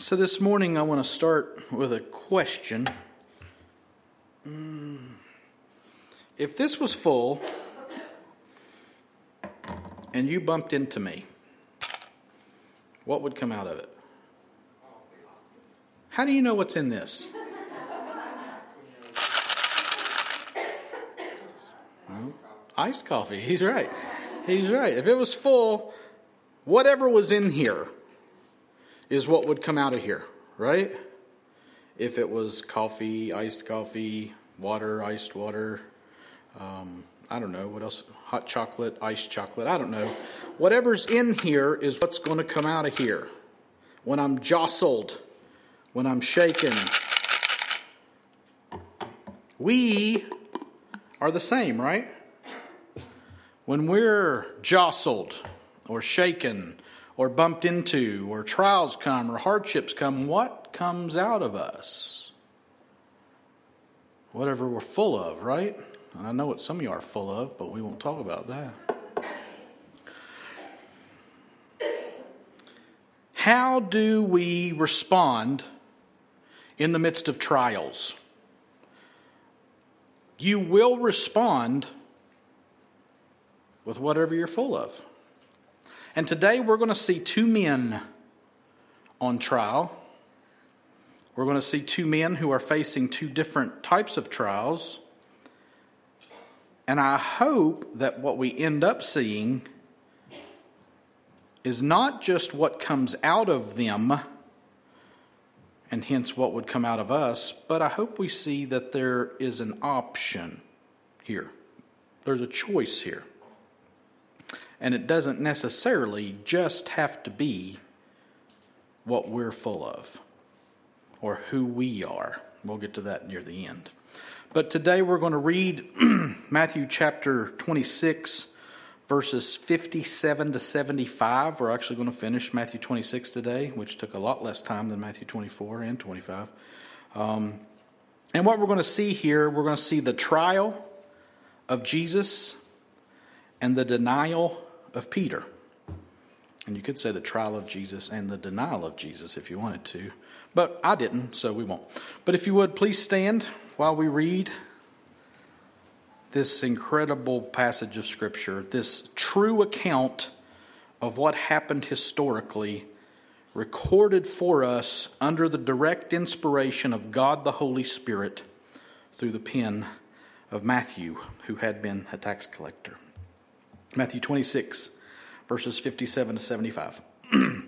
So, this morning I want to start with a question. Mm. If this was full and you bumped into me, what would come out of it? How do you know what's in this? Well, iced coffee. He's right. He's right. If it was full, whatever was in here is what would come out of here, right? If it was coffee, iced coffee, water, iced water, um, I don't know, what else? Hot chocolate, iced chocolate, I don't know. Whatever's in here is what's going to come out of here. When I'm jostled, when I'm shaken, we are the same, right? When we're jostled or shaken or bumped into, or trials come, or hardships come, what comes out of us? Whatever we're full of, right? And I know what some of you are full of, but we won't talk about that. How do we respond in the midst of trials? You will respond with whatever you're full of. And today we're going to see two men on trial. We're going to see two men who are facing two different types of trials. And I hope that what we end up seeing is not just what comes out of them, and hence what would come out of us, but I hope we see that there is an option here. There's a choice here. And it doesn't necessarily just have to be what we're full of or who we are. We'll get to that near the end. But today we're going to read Matthew chapter 26, verses 57 to 75. We're actually going to finish Matthew 26 today, which took a lot less time than Matthew 24 and 25. Um, and what we're going to see here, we're going to see the trial of Jesus and the denial of Peter. And you could say the trial of Jesus and the denial of Jesus if you wanted to. But I didn't, so we won't. But if you would, please stand while we read this incredible passage of Scripture, this true account of what happened historically, recorded for us under the direct inspiration of God the Holy Spirit through the pen of Matthew, who had been a tax collector. Matthew 26, verses 57 to 75.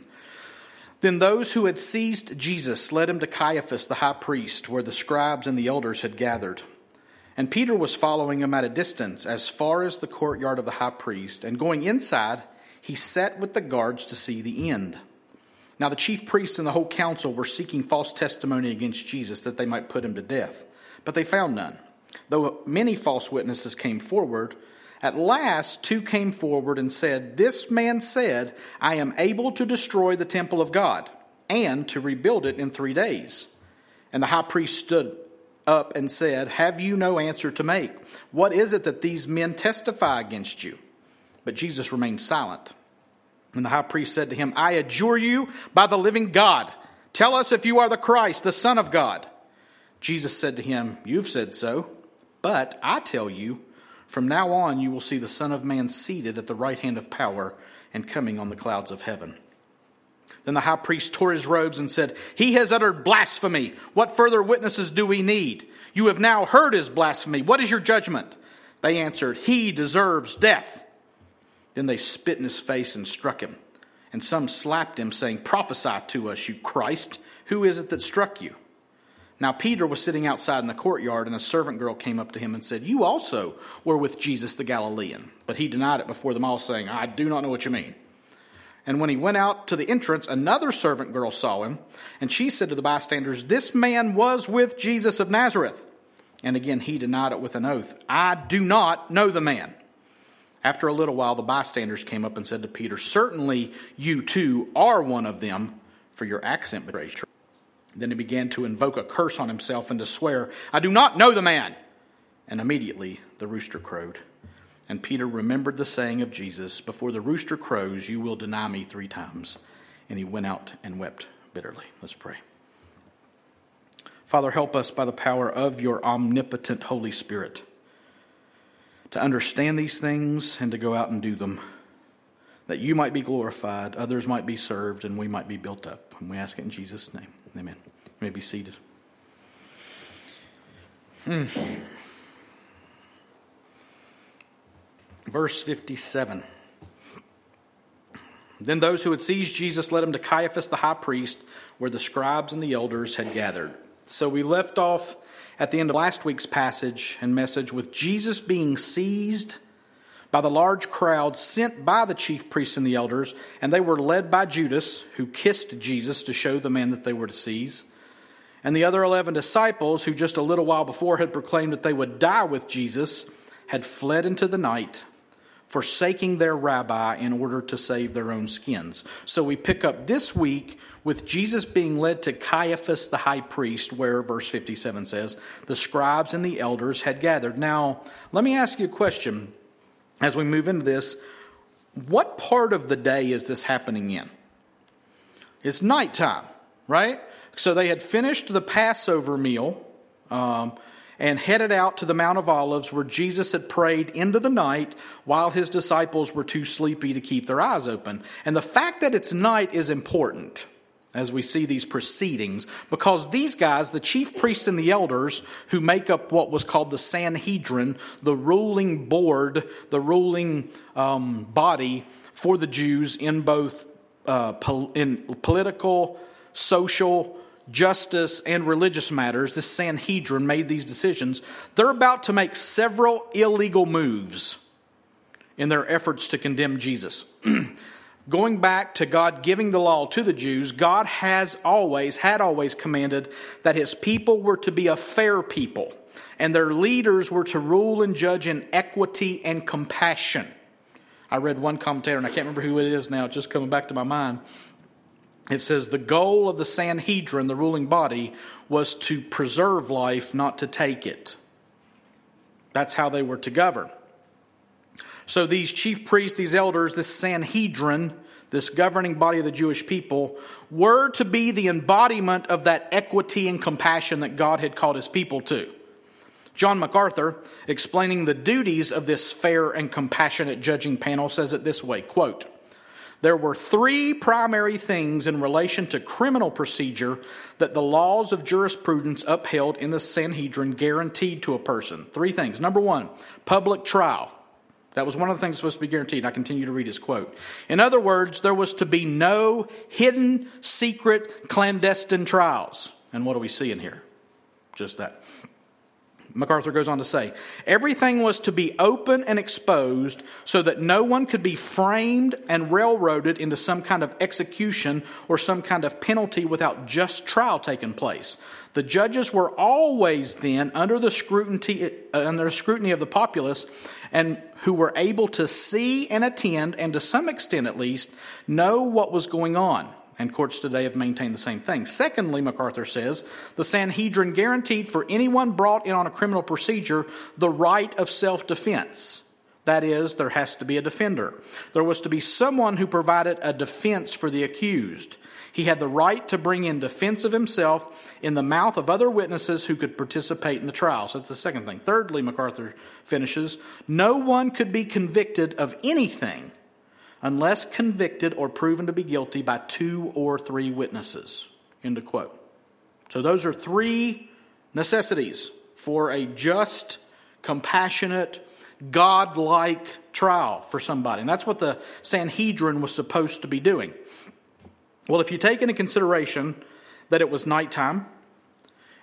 then those who had seized Jesus led him to Caiaphas the high priest, where the scribes and the elders had gathered. And Peter was following him at a distance, as far as the courtyard of the high priest. And going inside, he sat with the guards to see the end. Now the chief priests and the whole council were seeking false testimony against Jesus that they might put him to death. But they found none. Though many false witnesses came forward, at last, two came forward and said, This man said, I am able to destroy the temple of God and to rebuild it in three days. And the high priest stood up and said, Have you no answer to make? What is it that these men testify against you? But Jesus remained silent. And the high priest said to him, I adjure you by the living God, tell us if you are the Christ, the Son of God. Jesus said to him, You've said so, but I tell you, from now on, you will see the Son of Man seated at the right hand of power and coming on the clouds of heaven. Then the high priest tore his robes and said, He has uttered blasphemy. What further witnesses do we need? You have now heard his blasphemy. What is your judgment? They answered, He deserves death. Then they spit in his face and struck him. And some slapped him, saying, Prophesy to us, you Christ. Who is it that struck you? Now, Peter was sitting outside in the courtyard, and a servant girl came up to him and said, You also were with Jesus the Galilean. But he denied it before them all, saying, I do not know what you mean. And when he went out to the entrance, another servant girl saw him, and she said to the bystanders, This man was with Jesus of Nazareth. And again he denied it with an oath, I do not know the man. After a little while, the bystanders came up and said to Peter, Certainly you too are one of them, for your accent betrays truth. Then he began to invoke a curse on himself and to swear, I do not know the man. And immediately the rooster crowed. And Peter remembered the saying of Jesus, Before the rooster crows, you will deny me three times. And he went out and wept bitterly. Let's pray. Father, help us by the power of your omnipotent Holy Spirit to understand these things and to go out and do them, that you might be glorified, others might be served, and we might be built up. And we ask it in Jesus' name. Amen. You may be seated. Hmm. Verse 57. Then those who had seized Jesus led him to Caiaphas the high priest, where the scribes and the elders had gathered. So we left off at the end of last week's passage and message with Jesus being seized by the large crowd sent by the chief priests and the elders, and they were led by Judas, who kissed Jesus to show the man that they were to seize. And the other 11 disciples, who just a little while before had proclaimed that they would die with Jesus, had fled into the night forsaking their rabbi in order to save their own skins. So we pick up this week with Jesus being led to Caiaphas the high priest, where verse 57 says, the scribes and the elders had gathered. Now, let me ask you a question as we move into this. What part of the day is this happening in? It's nighttime, right? So they had finished the Passover meal. Um, and headed out to the Mount of Olives where Jesus had prayed into the night while his disciples were too sleepy to keep their eyes open. And the fact that it's night is important as we see these proceedings because these guys, the chief priests and the elders who make up what was called the Sanhedrin, the ruling board, the ruling um, body for the Jews in both uh, pol- in political, social, justice, and religious matters, this Sanhedrin made these decisions. They're about to make several illegal moves in their efforts to condemn Jesus. Going back to God giving the law to the Jews, God has always, had always commanded that his people were to be a fair people, and their leaders were to rule and judge in equity and compassion. I read one commentator, and I can't remember who it is now, just coming back to my mind it says the goal of the Sanhedrin, the ruling body, was to preserve life, not to take it. That's how they were to govern. So these chief priests, these elders, this Sanhedrin, this governing body of the Jewish people, were to be the embodiment of that equity and compassion that God had called his people to. John MacArthur, explaining the duties of this fair and compassionate judging panel, says it this way quote, there were three primary things in relation to criminal procedure that the laws of jurisprudence upheld in the Sanhedrin guaranteed to a person. Three things. Number one, public trial. That was one of the things supposed to be guaranteed. I continue to read his quote. In other words, there was to be no hidden, secret, clandestine trials. And what do we see in here? Just that. MacArthur goes on to say, everything was to be open and exposed so that no one could be framed and railroaded into some kind of execution or some kind of penalty without just trial taking place. The judges were always then under the scrutiny, uh, under the scrutiny of the populace and who were able to see and attend and to some extent at least know what was going on and courts today have maintained the same thing. Secondly, MacArthur says, the Sanhedrin guaranteed for anyone brought in on a criminal procedure the right of self defense. That is, there has to be a defender. There was to be someone who provided a defense for the accused. He had the right to bring in defense of himself in the mouth of other witnesses who could participate in the trial. So that's the second thing. Thirdly, MacArthur finishes no one could be convicted of anything unless convicted or proven to be guilty by two or three witnesses. End of quote. So those are three necessities for a just, compassionate, God-like trial for somebody. And that's what the Sanhedrin was supposed to be doing. Well, if you take into consideration that it was nighttime,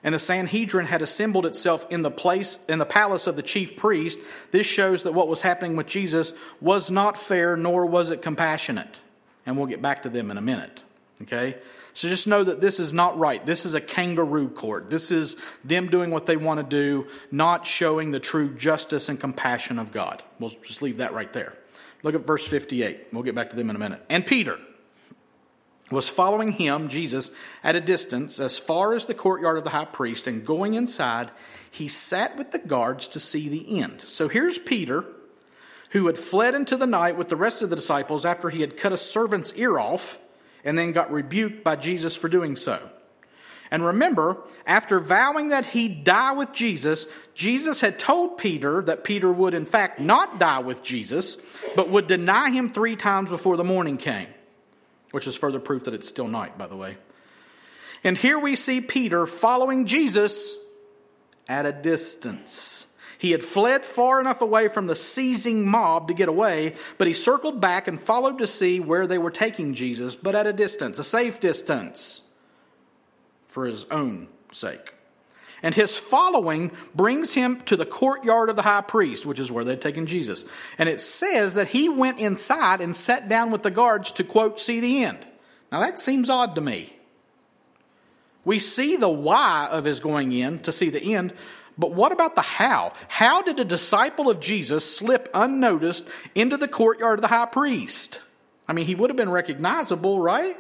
and the Sanhedrin had assembled itself in the place in the palace of the chief priest, this shows that what was happening with Jesus was not fair nor was it compassionate. And we'll get back to them in a minute. Okay? So just know that this is not right. This is a kangaroo court. This is them doing what they want to do, not showing the true justice and compassion of God. We'll just leave that right there. Look at verse 58. We'll get back to them in a minute. And Peter, was following him, Jesus, at a distance as far as the courtyard of the high priest, and going inside, he sat with the guards to see the end. So here's Peter, who had fled into the night with the rest of the disciples after he had cut a servant's ear off and then got rebuked by Jesus for doing so. And remember, after vowing that he'd die with Jesus, Jesus had told Peter that Peter would, in fact, not die with Jesus, but would deny him three times before the morning came, which is further proof that it's still night, by the way. And here we see Peter following Jesus at a distance. He had fled far enough away from the seizing mob to get away, but he circled back and followed to see where they were taking Jesus, but at a distance, a safe distance for his own sake. And his following brings him to the courtyard of the high priest, which is where they'd taken Jesus. And it says that he went inside and sat down with the guards to, quote, see the end. Now that seems odd to me. We see the why of his going in to see the end, but what about the how? How did a disciple of Jesus slip unnoticed into the courtyard of the high priest? I mean, he would have been recognizable, right?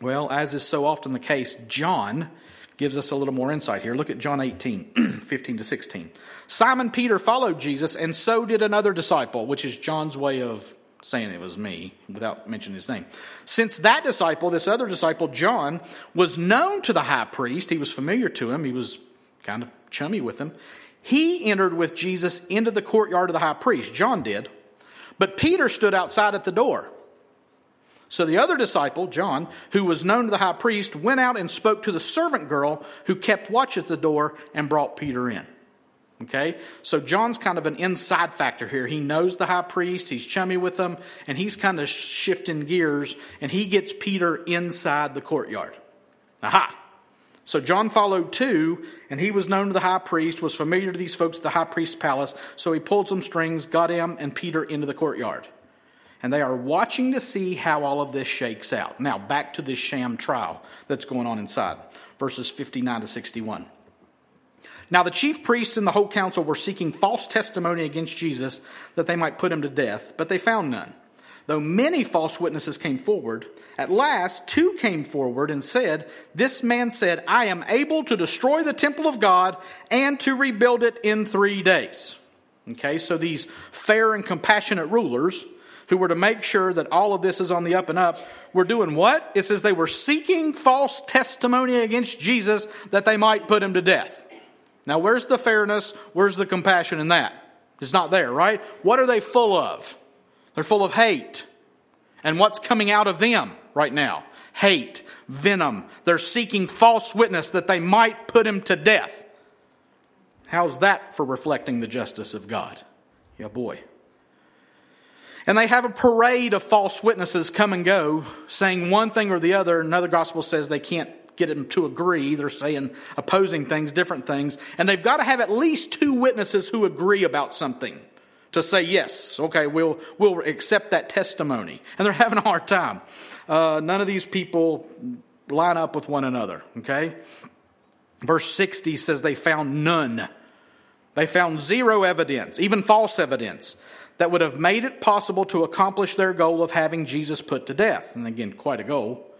Well, as is so often the case, John gives us a little more insight here. Look at John 18, 15 to 16. Simon Peter followed Jesus, and so did another disciple, which is John's way of saying it was me without mentioning his name. Since that disciple, this other disciple, John, was known to the high priest, he was familiar to him, he was kind of chummy with him. He entered with Jesus into the courtyard of the high priest. John did. But Peter stood outside at the door. So the other disciple, John, who was known to the high priest, went out and spoke to the servant girl who kept watch at the door and brought Peter in. Okay? So John's kind of an inside factor here. He knows the high priest, he's chummy with them, and he's kind of shifting gears, and he gets Peter inside the courtyard. Aha! So John followed too, and he was known to the high priest, was familiar to these folks at the high priest's palace. So he pulled some strings, got him and Peter into the courtyard. And they are watching to see how all of this shakes out. Now, back to this sham trial that's going on inside, verses 59 to 61. Now, the chief priests and the whole council were seeking false testimony against Jesus that they might put him to death, but they found none. Though many false witnesses came forward, at last two came forward and said, This man said, I am able to destroy the temple of God and to rebuild it in three days. Okay, so these fair and compassionate rulers who were to make sure that all of this is on the up and up were doing what? It says they were seeking false testimony against Jesus that they might put him to death. Now, where's the fairness? Where's the compassion in that? It's not there, right? What are they full of? They're full of hate. And what's coming out of them right now? Hate, venom. They're seeking false witness that they might put him to death. How's that for reflecting the justice of God? Yeah, boy. And they have a parade of false witnesses come and go, saying one thing or the other. Another gospel says they can't get them to agree. They're saying opposing things, different things. And they've got to have at least two witnesses who agree about something to say, yes, okay, we'll, we'll accept that testimony. And they're having a hard time. Uh, none of these people line up with one another, okay? Verse 60 says they found none. They found zero evidence, even false evidence, that would have made it possible to accomplish their goal of having Jesus put to death. And again, quite a goal.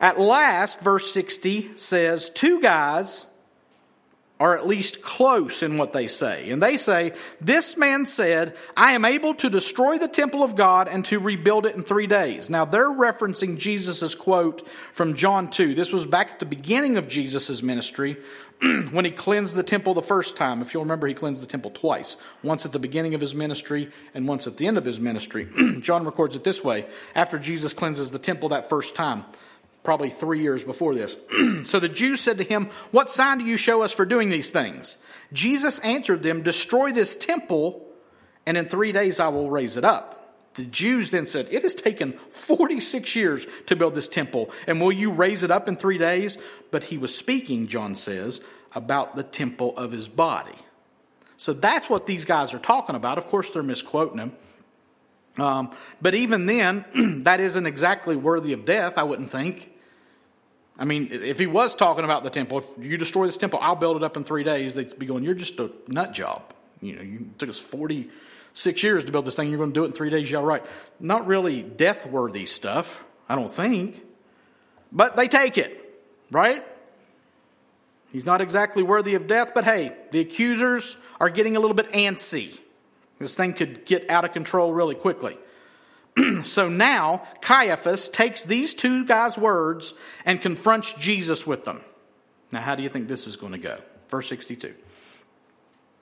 At last, verse 60 says, two guys are at least close in what they say. And they say, This man said, I am able to destroy the temple of God and to rebuild it in three days. Now they're referencing Jesus' quote from John 2. This was back at the beginning of Jesus' ministry when he cleansed the temple the first time. If you'll remember, he cleansed the temple twice once at the beginning of his ministry and once at the end of his ministry. John records it this way after Jesus cleanses the temple that first time probably three years before this. so the Jews said to him, What sign do you show us for doing these things? Jesus answered them, Destroy this temple, and in three days I will raise it up. The Jews then said, It has taken 46 years to build this temple, and will you raise it up in three days? But he was speaking, John says, about the temple of his body. So that's what these guys are talking about. Of course, they're misquoting him. Um, but even then, that isn't exactly worthy of death, I wouldn't think. I mean, if he was talking about the temple, if you destroy this temple, I'll build it up in three days, they'd be going, You're just a nut job. You know, you took us 46 years to build this thing, you're going to do it in three days, yeah, right. Not really death worthy stuff, I don't think. But they take it, right? He's not exactly worthy of death, but hey, the accusers are getting a little bit antsy. This thing could get out of control really quickly. so now Caiaphas takes these two guys' words and confronts Jesus with them. Now, how do you think this is going to go? Verse 62.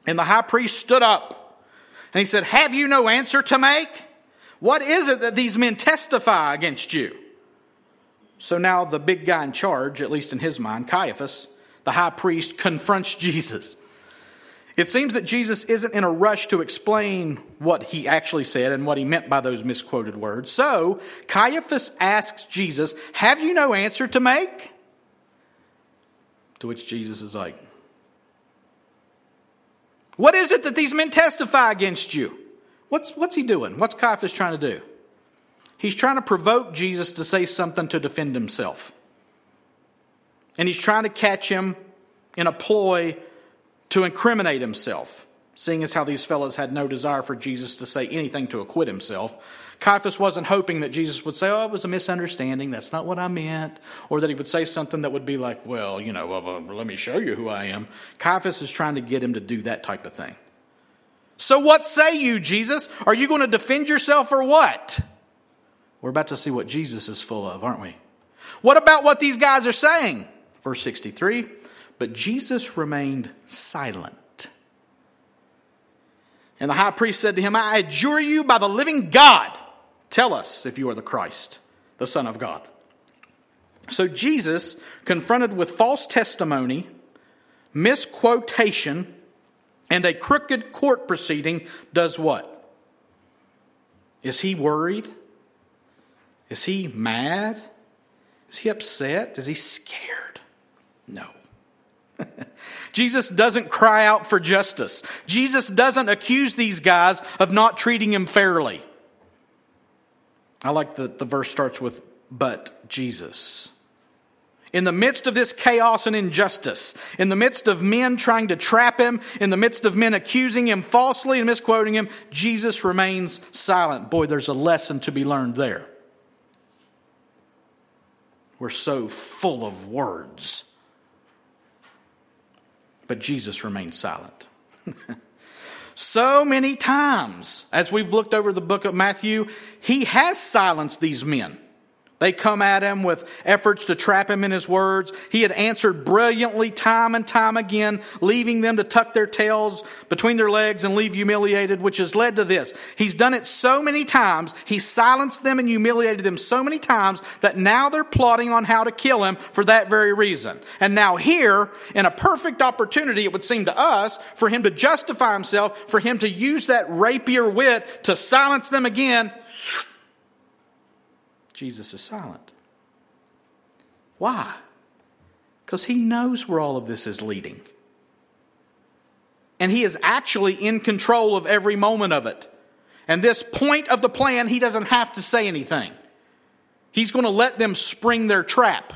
And the high priest stood up and he said, Have you no answer to make? What is it that these men testify against you? So now the big guy in charge, at least in his mind, Caiaphas, the high priest, confronts Jesus. It seems that Jesus isn't in a rush to explain what he actually said and what he meant by those misquoted words. So Caiaphas asks Jesus, Have you no answer to make? To which Jesus is like, What is it that these men testify against you? What's, what's he doing? What's Caiaphas trying to do? He's trying to provoke Jesus to say something to defend himself. And he's trying to catch him in a ploy to incriminate himself, seeing as how these fellows had no desire for Jesus to say anything to acquit himself. Caiaphas wasn't hoping that Jesus would say, Oh, it was a misunderstanding. That's not what I meant. Or that he would say something that would be like, Well, you know, uh, let me show you who I am. Caiaphas is trying to get him to do that type of thing. So, what say you, Jesus? Are you going to defend yourself or what? We're about to see what Jesus is full of, aren't we? What about what these guys are saying? Verse 63 But Jesus remained silent. And the high priest said to him, I adjure you by the living God, tell us if you are the Christ, the Son of God. So Jesus, confronted with false testimony, misquotation, and a crooked court proceeding, does what? Is he worried? Is he mad? Is he upset? Is he scared? No. Jesus doesn't cry out for justice. Jesus doesn't accuse these guys of not treating him fairly. I like that the verse starts with, but Jesus. In the midst of this chaos and injustice, in the midst of men trying to trap him, in the midst of men accusing him falsely and misquoting him, Jesus remains silent. Boy, there's a lesson to be learned there. We're so full of words. But Jesus remained silent. so many times, as we've looked over the book of Matthew, he has silenced these men. They come at him with efforts to trap him in his words. He had answered brilliantly time and time again, leaving them to tuck their tails between their legs and leave humiliated, which has led to this. He's done it so many times. He silenced them and humiliated them so many times that now they're plotting on how to kill him for that very reason. And now here, in a perfect opportunity, it would seem to us, for him to justify himself, for him to use that rapier wit to silence them again, Jesus is silent. Why? Because he knows where all of this is leading. And he is actually in control of every moment of it. And this point of the plan, he doesn't have to say anything. He's going to let them spring their trap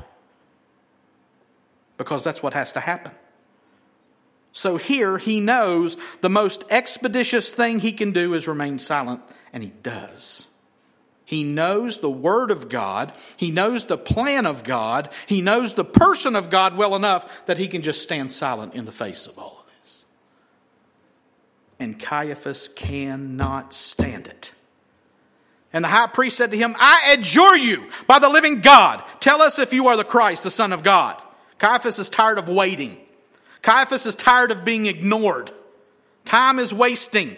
because that's what has to happen. So here he knows the most expeditious thing he can do is remain silent, and he does. He knows the Word of God. He knows the plan of God. He knows the person of God well enough that he can just stand silent in the face of all of this. And Caiaphas cannot stand it. And the high priest said to him, I adjure you by the living God, tell us if you are the Christ, the Son of God. Caiaphas is tired of waiting. Caiaphas is tired of being ignored. Time is wasting.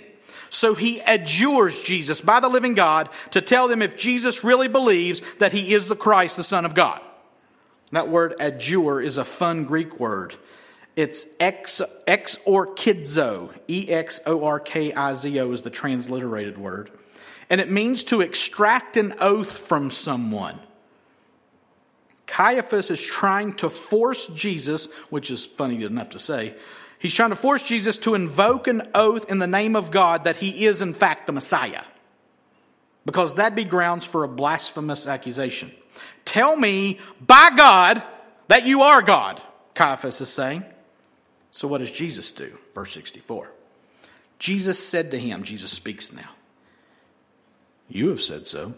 So he adjures Jesus by the living God to tell them if Jesus really believes that he is the Christ, the Son of God. That word adjure is a fun Greek word. It's ex, exorkizo. E X O R K I Z O is the transliterated word. And it means to extract an oath from someone. Caiaphas is trying to force Jesus, which is funny enough to say, He's trying to force Jesus to invoke an oath in the name of God that he is, in fact, the Messiah. Because that'd be grounds for a blasphemous accusation. Tell me, by God, that you are God, Caiaphas is saying. So what does Jesus do? Verse 64. Jesus said to him, Jesus speaks now, You have said so.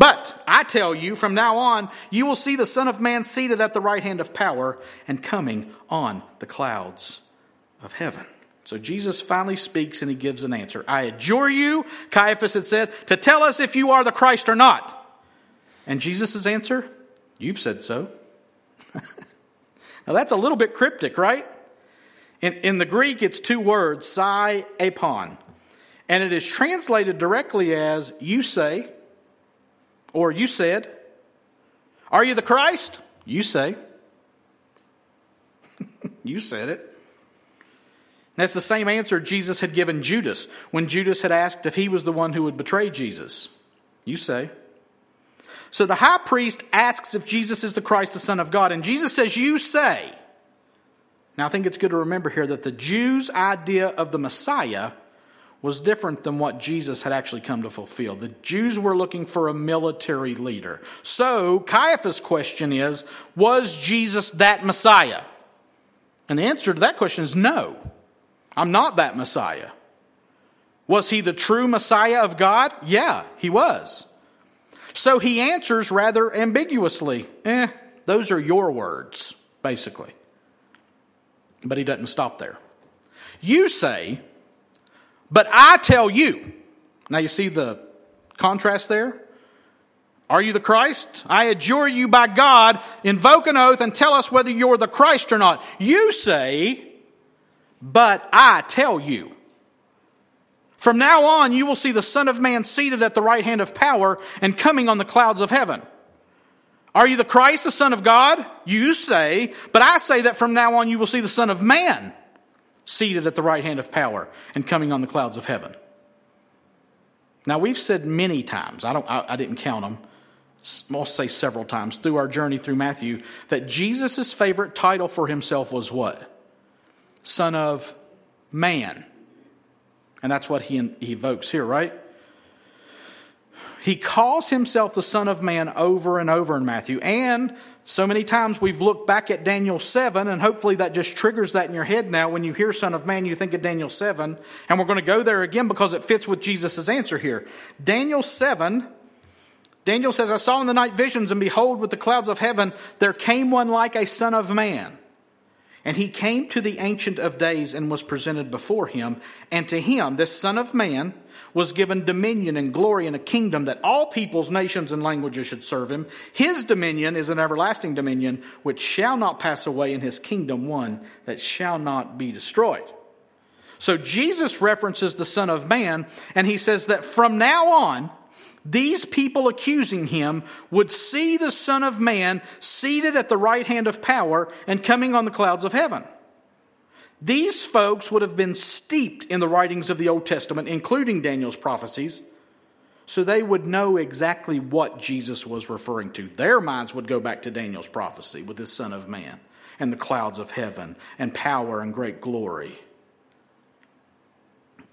But I tell you, from now on, you will see the Son of Man seated at the right hand of power and coming on the clouds of heaven. So Jesus finally speaks and he gives an answer. I adjure you, Caiaphas had said, to tell us if you are the Christ or not. And Jesus' answer, You've said so. now that's a little bit cryptic, right? In, in the Greek, it's two words, sai apon. And it is translated directly as you say, or you said. Are you the Christ? You say. you said it. That's the same answer Jesus had given Judas when Judas had asked if he was the one who would betray Jesus. You say. So the high priest asks if Jesus is the Christ, the Son of God, and Jesus says, You say. Now I think it's good to remember here that the Jews' idea of the Messiah was different than what Jesus had actually come to fulfill. The Jews were looking for a military leader. So Caiaphas' question is Was Jesus that Messiah? And the answer to that question is no. I'm not that Messiah. Was he the true Messiah of God? Yeah, he was. So he answers rather ambiguously, eh, those are your words, basically. But he doesn't stop there. You say, but I tell you. Now you see the contrast there? Are you the Christ? I adjure you by God, invoke an oath and tell us whether you're the Christ or not. You say, but I tell you. From now on, you will see the Son of Man seated at the right hand of power and coming on the clouds of heaven. Are you the Christ, the Son of God? You say, but I say that from now on you will see the Son of Man seated at the right hand of power and coming on the clouds of heaven. Now, we've said many times, I, don't, I, I didn't count them, I'll say several times through our journey through Matthew, that Jesus' favorite title for himself was what? Son of Man. And that's what he, he evokes here, right? He calls himself the Son of Man over and over in Matthew. And so many times we've looked back at Daniel 7, and hopefully that just triggers that in your head now. When you hear Son of Man, you think of Daniel 7. And we're going to go there again because it fits with Jesus' answer here. Daniel 7, Daniel says, I saw in the night visions, and behold, with the clouds of heaven, there came one like a Son of Man. And he came to the Ancient of Days and was presented before him. And to him, this Son of Man, was given dominion and glory and a kingdom that all peoples, nations, and languages should serve him. His dominion is an everlasting dominion which shall not pass away, in his kingdom one that shall not be destroyed. So Jesus references the Son of Man, and he says that from now on, these people accusing him would see the Son of Man seated at the right hand of power and coming on the clouds of heaven. These folks would have been steeped in the writings of the Old Testament, including Daniel's prophecies, so they would know exactly what Jesus was referring to. Their minds would go back to Daniel's prophecy with the Son of Man and the clouds of heaven and power and great glory.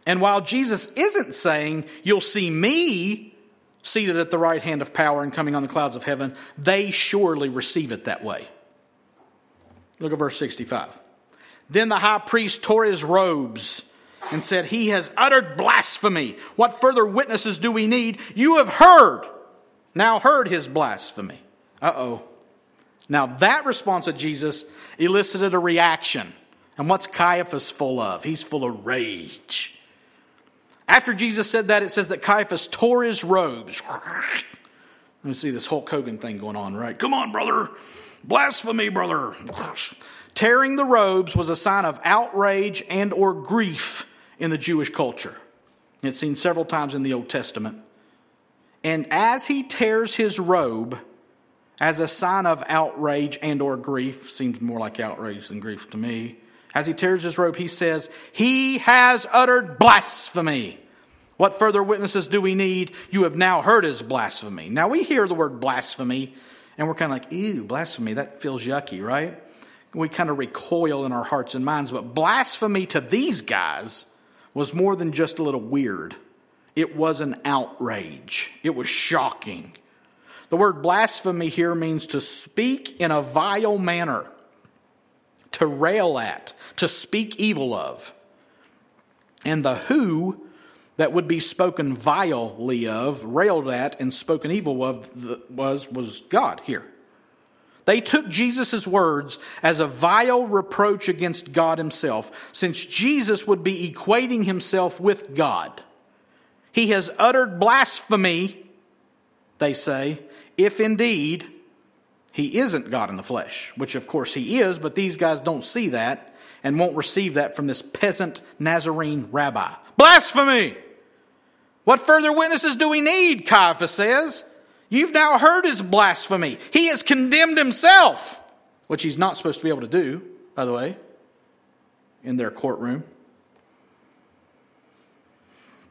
And while Jesus isn't saying, You'll see me seated at the right hand of power and coming on the clouds of heaven, they surely receive it that way. Look at verse 65. Then the high priest tore his robes and said, He has uttered blasphemy. What further witnesses do we need? You have heard, now heard his blasphemy. Uh oh. Now that response of Jesus elicited a reaction. And what's Caiaphas full of? He's full of rage. After Jesus said that, it says that Caiaphas tore his robes. Let me see this Hulk Hogan thing going on, right? Come on, brother. Blasphemy, brother. Tearing the robes was a sign of outrage and or grief in the Jewish culture. It's seen several times in the Old Testament. And as he tears his robe as a sign of outrage and or grief, seems more like outrage than grief to me, as he tears his robe, he says, He has uttered blasphemy. What further witnesses do we need? You have now heard his blasphemy. Now we hear the word blasphemy and we're kind of like, ew, blasphemy, that feels yucky, right? We kind of recoil in our hearts and minds. But blasphemy to these guys was more than just a little weird, it was an outrage, it was shocking. The word blasphemy here means to speak in a vile manner to rail at, to speak evil of. And the who that would be spoken vilely of, railed at, and spoken evil of was, was God here. They took Jesus' words as a vile reproach against God himself, since Jesus would be equating himself with God. He has uttered blasphemy, they say, if indeed he isn't God in the flesh, which of course he is, but these guys don't see that and won't receive that from this peasant Nazarene rabbi. Blasphemy! What further witnesses do we need? Caiaphas says. You've now heard his blasphemy. He has condemned himself, which he's not supposed to be able to do, by the way, in their courtroom.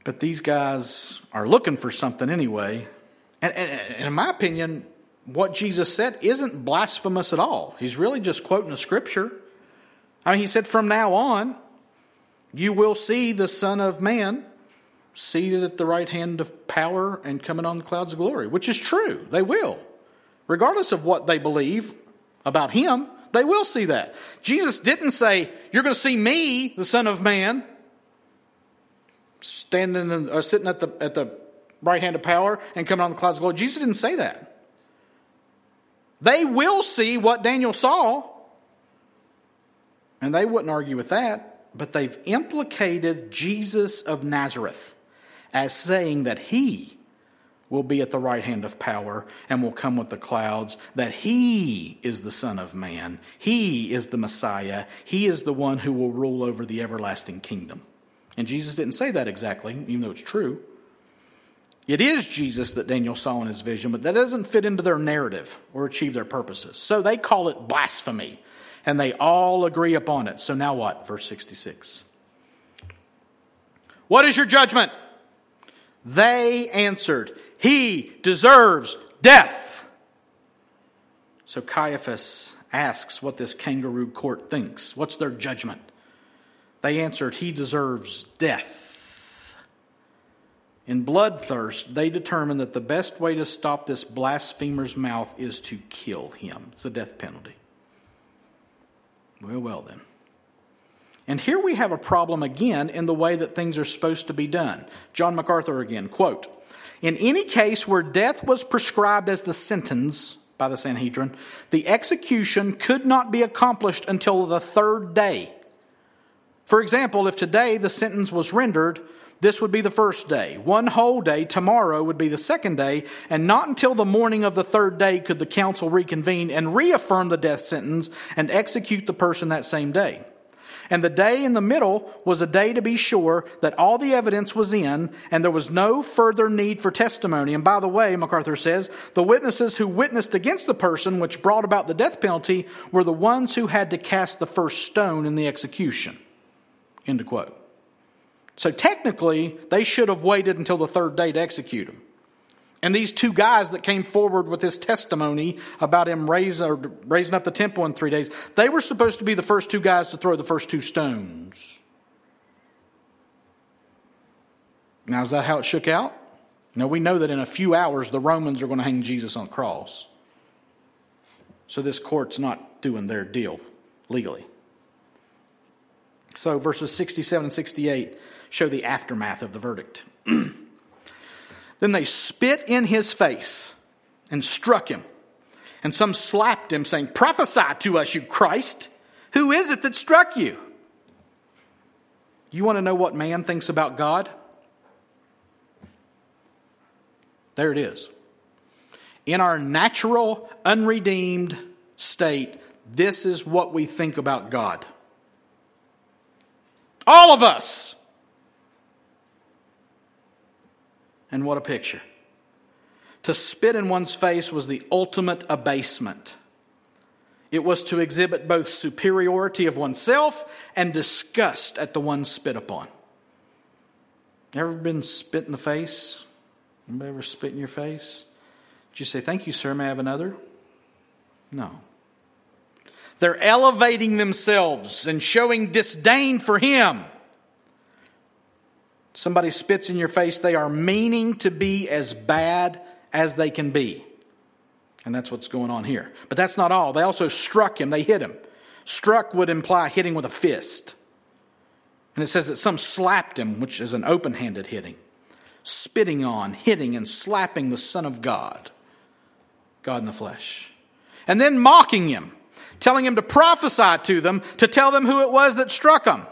But these guys are looking for something anyway. And, and, and in my opinion, what Jesus said isn't blasphemous at all. He's really just quoting a scripture. I mean, he said, From now on, you will see the Son of Man seated at the right hand of power and coming on the clouds of glory, which is true. They will. Regardless of what they believe about him, they will see that. Jesus didn't say, You're going to see me, the Son of Man, standing and uh, sitting at the, at the right hand of power and coming on the clouds of glory. Jesus didn't say that. They will see what Daniel saw, and they wouldn't argue with that, but they've implicated Jesus of Nazareth as saying that he will be at the right hand of power and will come with the clouds, that he is the Son of Man, he is the Messiah, he is the one who will rule over the everlasting kingdom. And Jesus didn't say that exactly, even though it's true. It is Jesus that Daniel saw in his vision, but that doesn't fit into their narrative or achieve their purposes. So they call it blasphemy, and they all agree upon it. So now what? Verse 66. What is your judgment? They answered, He deserves death. So Caiaphas asks what this kangaroo court thinks. What's their judgment? They answered, He deserves death. In bloodthirst, they determined that the best way to stop this blasphemer's mouth is to kill him. It's the death penalty. Well, well, then. And here we have a problem again in the way that things are supposed to be done. John MacArthur again, quote, In any case where death was prescribed as the sentence by the Sanhedrin, the execution could not be accomplished until the third day. For example, if today the sentence was rendered, this would be the first day. One whole day, tomorrow would be the second day, and not until the morning of the third day could the council reconvene and reaffirm the death sentence and execute the person that same day. And the day in the middle was a day to be sure that all the evidence was in and there was no further need for testimony. And by the way, MacArthur says, the witnesses who witnessed against the person which brought about the death penalty were the ones who had to cast the first stone in the execution. End of quote. So technically, they should have waited until the third day to execute him. And these two guys that came forward with this testimony about him raise, raising up the temple in three days, they were supposed to be the first two guys to throw the first two stones. Now, is that how it shook out? Now, we know that in a few hours the Romans are going to hang Jesus on the cross. So this court's not doing their deal legally. So verses 67 and 68 show the aftermath of the verdict. Then they spit in his face and struck him. And some slapped him, saying, Prophesy to us, you Christ. Who is it that struck you? You want to know what man thinks about God? There it is. In our natural, unredeemed state, this is what we think about God. All of us. And what a picture. To spit in one's face was the ultimate abasement. It was to exhibit both superiority of oneself and disgust at the one spit upon. Ever been spit in the face? Anybody ever spit in your face? Did you say, Thank you, sir, may I have another? No. They're elevating themselves and showing disdain for him somebody spits in your face, they are meaning to be as bad as they can be. And that's what's going on here. But that's not all. They also struck him, they hit him. Struck would imply hitting with a fist. And it says that some slapped him, which is an open handed hitting, spitting on, hitting, and slapping the Son of God, God in the flesh. and then mocking him, telling him to prophesy to them, to tell them who it was that struck him.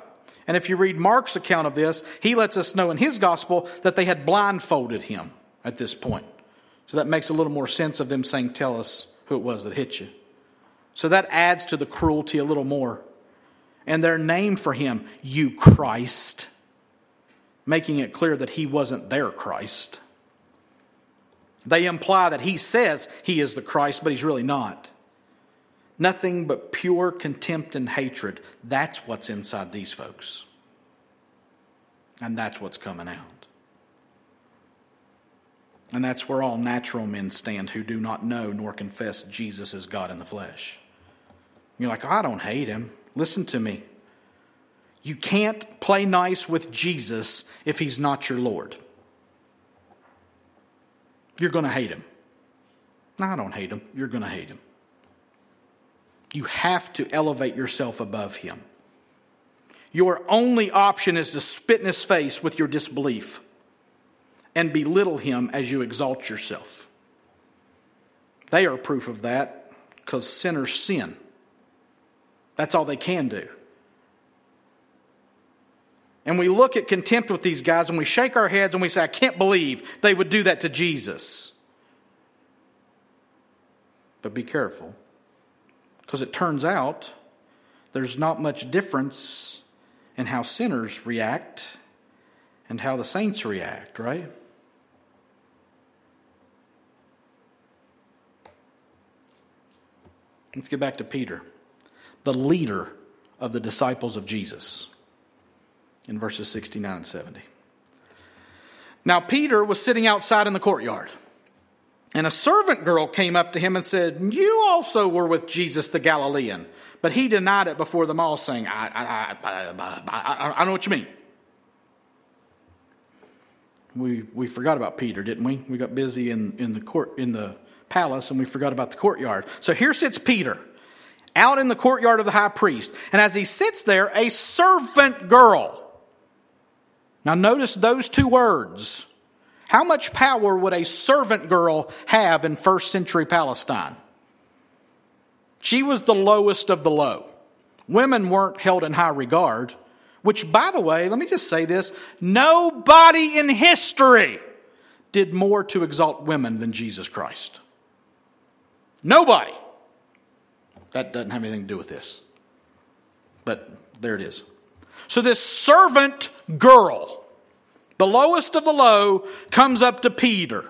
And if you read Mark's account of this, he lets us know in his gospel that they had blindfolded him at this point. So that makes a little more sense of them saying, Tell us who it was that hit you. So that adds to the cruelty a little more. And their name for him, You Christ, making it clear that he wasn't their Christ. They imply that he says he is the Christ, but he's really not. Nothing but pure contempt and hatred. That's what's inside these folks. And that's what's coming out. And that's where all natural men stand who do not know nor confess Jesus as God in the flesh. You're like, I don't hate him. Listen to me. You can't play nice with Jesus if he's not your Lord you're going to hate him. No, I don't hate him. You're going to hate him. You have to elevate yourself above him. Your only option is to spit in his face with your disbelief and belittle him as you exalt yourself. They are proof of that because sinners sin. That's all they can do. And we look at contempt with these guys and we shake our heads and we say, I can't believe they would do that to Jesus. But be careful, because it turns out there's not much difference in how sinners react and how the saints react, right? Let's get back to Peter, the leader of the disciples of Jesus in verses 69 and 70. Now, Peter was sitting outside in the courtyard, and a servant girl came up to him and said, You also were with Jesus the Galilean. But he denied it before them all, saying, I, I, I, I know what you mean. We, we forgot about Peter, didn't we? We got busy in, in, the court, in the palace and we forgot about the courtyard. So here sits Peter out in the courtyard of the high priest. And as he sits there, a servant girl now, notice those two words. How much power would a servant girl have in first century Palestine? She was the lowest of the low. Women weren't held in high regard, which, by the way, let me just say this nobody in history did more to exalt women than Jesus Christ. Nobody. That doesn't have anything to do with this. But there it is. So this servant girl, the lowest of the low, comes up to Peter.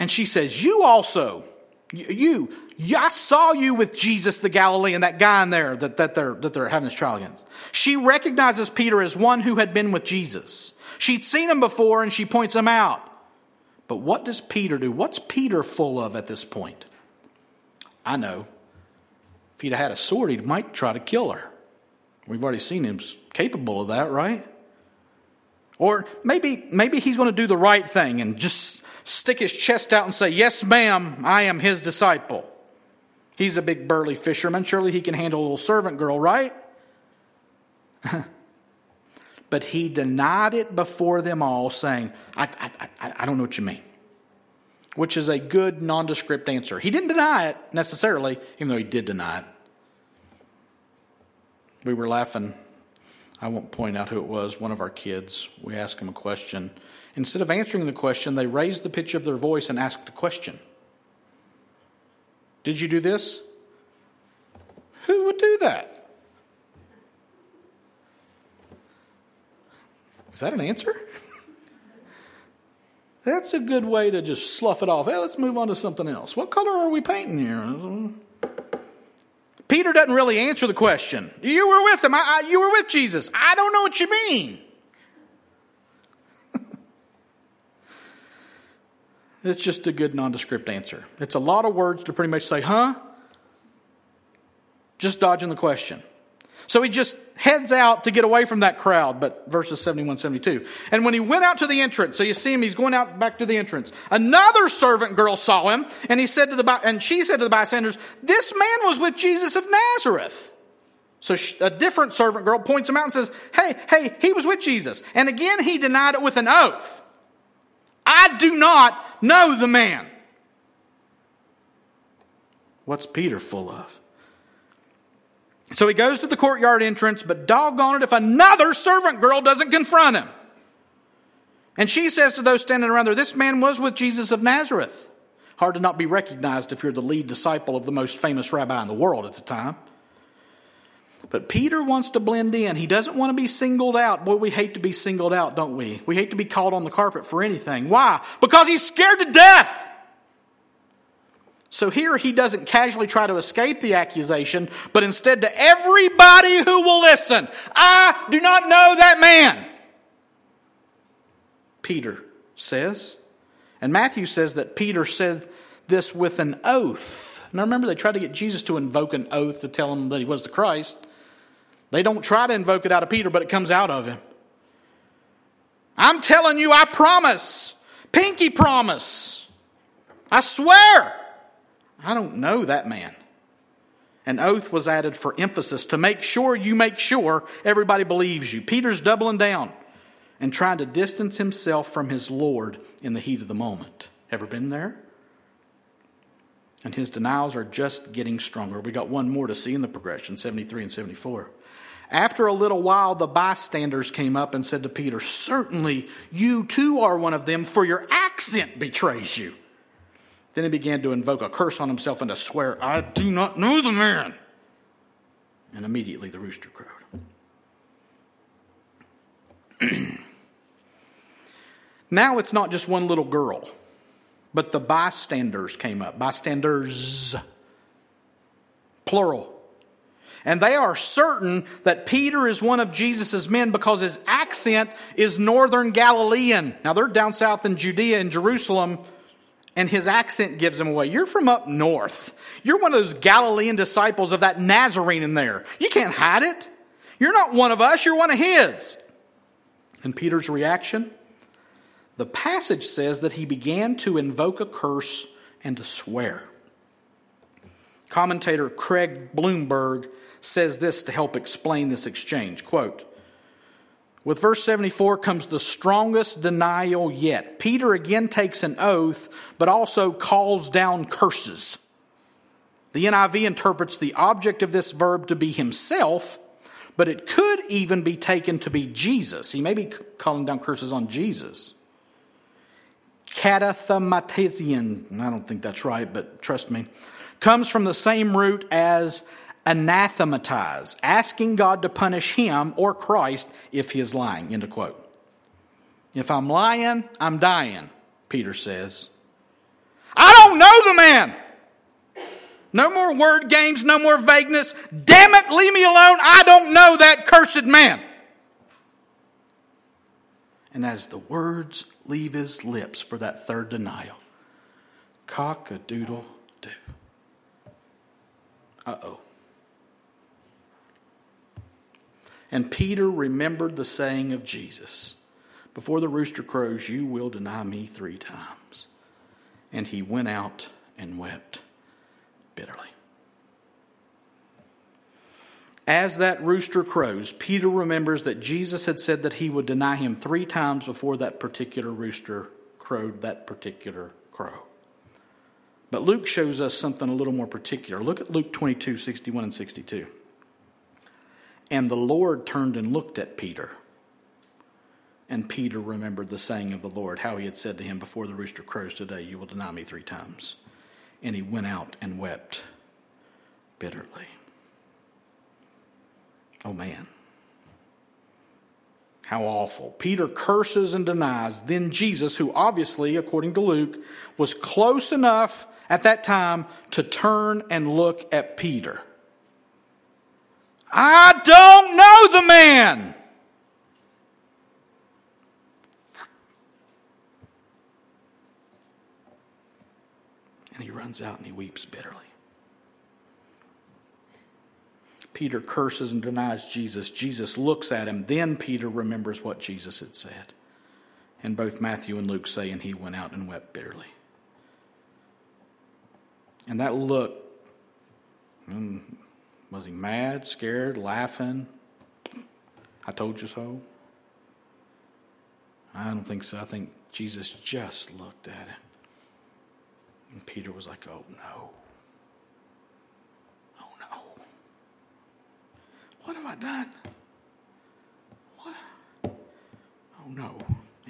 And she says, You also, you, you, I saw you with Jesus the Galilean, that guy in there that, that, they're, that they're having this trial against. She recognizes Peter as one who had been with Jesus. She'd seen him before and she points him out. But what does Peter do? What's Peter full of at this point? I know. If he'd had a sword, he might try to kill her. We've already seen him capable of that, right? Or maybe, maybe he's going to do the right thing and just stick his chest out and say, Yes, ma'am, I am his disciple. He's a big burly fisherman. Surely he can handle a little servant girl, right? but he denied it before them all, saying, I, I, I, I, don't know what you mean. Which is a good nondescript answer. He didn't deny it necessarily, even though he did deny it we were laughing. I won't point out who it was, one of our kids. We asked him a question. Instead of answering the question, they raised the pitch of their voice and asked a question. Did you do this? Who would do that? Is that an answer? That's a good way to just slough it off. Hey, let's move on to something else. What color are we painting here? Peter doesn't really answer the question. You were with him. I, I, you were with Jesus. I don't know what you mean. it's just a good nondescript answer. It's a lot of words to pretty much say, huh? Just dodging the question. So he just heads out to get away from that crowd, but verses 71, 72. And when he went out to the entrance, so you see him, he's going out back to the entrance. Another servant girl saw him, and he said to the, and she said to the bystanders, this man was with Jesus of Nazareth. So a different servant girl points him out and says, hey, hey, he was with Jesus. And again, he denied it with an oath. I do not know the man. What's Peter full of? So he goes to the courtyard entrance, but doggone it if another servant girl doesn't confront him. And she says to those standing around there, This man was with Jesus of Nazareth. Hard to not be recognized if you're the lead disciple of the most famous rabbi in the world at the time. But Peter wants to blend in. He doesn't want to be singled out. Boy, we hate to be singled out, don't we? We hate to be called on the carpet for anything. Why? Because he's scared to death. So here he doesn't casually try to escape the accusation, but instead to everybody who will listen, I do not know that man. Peter says. And Matthew says that Peter said this with an oath. Now remember, they tried to get Jesus to invoke an oath to tell him that he was the Christ. They don't try to invoke it out of Peter, but it comes out of him. I'm telling you, I promise. Pinky promise. I swear. I don't know that man. An oath was added for emphasis to make sure you make sure everybody believes you. Peter's doubling down and trying to distance himself from his Lord in the heat of the moment. Ever been there? And his denials are just getting stronger. We got one more to see in the progression 73 and 74. After a little while, the bystanders came up and said to Peter, Certainly you too are one of them, for your accent betrays you. Then he began to invoke a curse on himself and to swear, I do not know the man. And immediately the rooster crowed. now it's not just one little girl, but the bystanders came up. Bystanders, plural. And they are certain that Peter is one of Jesus' men because his accent is northern Galilean. Now they're down south in Judea and Jerusalem, and his accent gives him away. You're from up north. You're one of those Galilean disciples of that Nazarene in there. You can't hide it. You're not one of us, you're one of his. And Peter's reaction? The passage says that he began to invoke a curse and to swear. Commentator Craig Blomberg says this to help explain this exchange. Quote, with verse 74 comes the strongest denial yet. Peter again takes an oath, but also calls down curses. The NIV interprets the object of this verb to be himself, but it could even be taken to be Jesus. He may be calling down curses on Jesus. Katathematizian, I don't think that's right, but trust me, comes from the same root as anathematize, asking God to punish him or Christ if he is lying. End of quote. If I'm lying, I'm dying, Peter says. I don't know the man. No more word games, no more vagueness. Damn it, leave me alone. I don't know that cursed man. And as the words leave his lips for that third denial, cock a doodle doo. Uh oh. And Peter remembered the saying of Jesus Before the rooster crows, you will deny me three times. And he went out and wept bitterly. As that rooster crows, Peter remembers that Jesus had said that he would deny him three times before that particular rooster crowed that particular crow. But Luke shows us something a little more particular. Look at Luke 22, 61 and 62. And the Lord turned and looked at Peter. And Peter remembered the saying of the Lord, how he had said to him, Before the rooster crows today, you will deny me three times. And he went out and wept bitterly. Oh man. How awful. Peter curses and denies. Then Jesus, who obviously, according to Luke, was close enough at that time to turn and look at Peter. I don't know the man. And he runs out and he weeps bitterly. Peter curses and denies Jesus. Jesus looks at him. Then Peter remembers what Jesus had said. And both Matthew and Luke say, and he went out and wept bitterly. And that look, mm, was he mad, scared, laughing? I told you so. I don't think so. I think Jesus just looked at him. And Peter was like, oh no. Oh no. What have I done? What? Oh no.